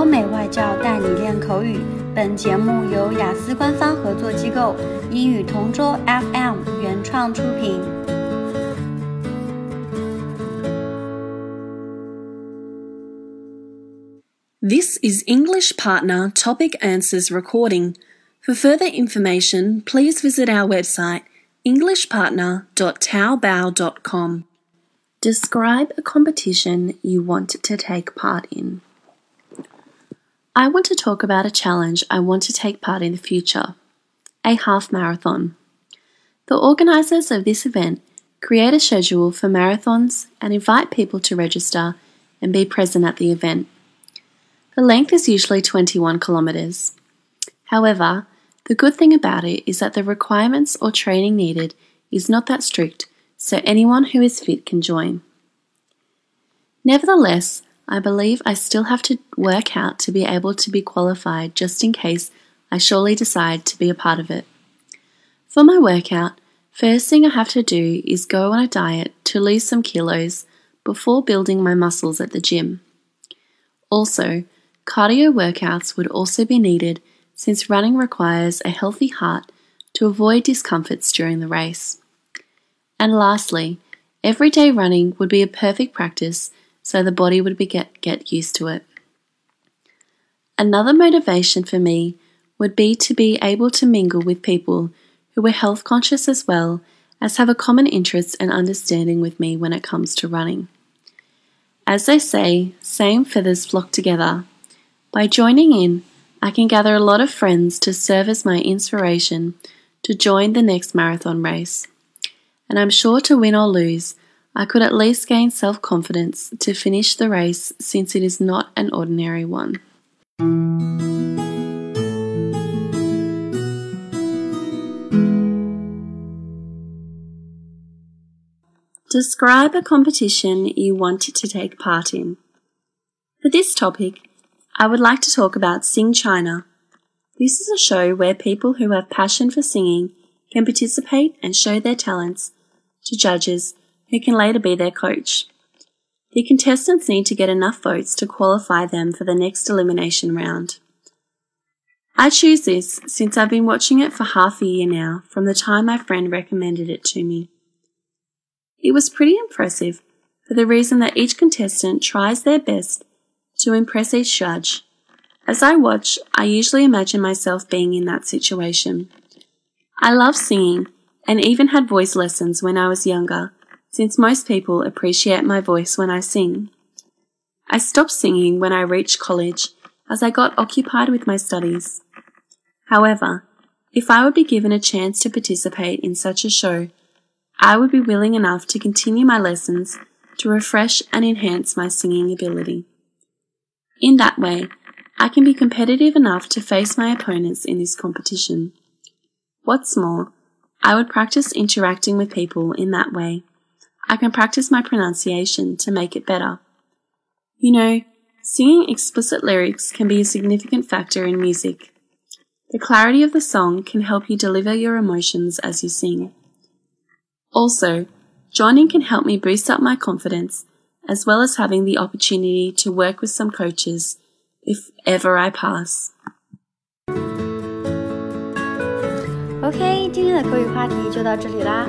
欧美外教带你练口语。本节目由雅思官方合作机构英语同桌 FM 原创出品。This is English Partner Topic Answers recording. For further information, please visit our website englishpartner.taobao.com. Describe a competition you want to take part in. I want to talk about a challenge I want to take part in the future a half marathon. The organisers of this event create a schedule for marathons and invite people to register and be present at the event. The length is usually 21 kilometres. However, the good thing about it is that the requirements or training needed is not that strict, so anyone who is fit can join. Nevertheless, I believe I still have to work out to be able to be qualified just in case I surely decide to be a part of it. For my workout, first thing I have to do is go on a diet to lose some kilos before building my muscles at the gym. Also, cardio workouts would also be needed since running requires a healthy heart to avoid discomforts during the race. And lastly, everyday running would be a perfect practice so the body would get, get used to it. Another motivation for me would be to be able to mingle with people who are health conscious as well as have a common interest and understanding with me when it comes to running. As they say, same feathers flock together. By joining in, I can gather a lot of friends to serve as my inspiration to join the next marathon race. And I'm sure to win or lose, I could at least gain self confidence to finish the race since it is not an ordinary one. Describe a competition you wanted to take part in. For this topic, I would like to talk about Sing China. This is a show where people who have passion for singing can participate and show their talents to judges who can later be their coach. The contestants need to get enough votes to qualify them for the next elimination round. I choose this since I've been watching it for half a year now from the time my friend recommended it to me. It was pretty impressive for the reason that each contestant tries their best to impress each judge. As I watch, I usually imagine myself being in that situation. I love singing and even had voice lessons when I was younger, since most people appreciate my voice when I sing. I stopped singing when I reached college as I got occupied with my studies. However, if I would be given a chance to participate in such a show, I would be willing enough to continue my lessons to refresh and enhance my singing ability. In that way, I can be competitive enough to face my opponents in this competition. What's more, I would practice interacting with people in that way. I can practice my pronunciation to make it better. You know, singing explicit lyrics can be a significant factor in music. The clarity of the song can help you deliver your emotions as you sing. Also, joining can help me boost up my confidence as well as having the opportunity to work with some coaches if ever I pass. OK，今天的口语话题就到这里啦。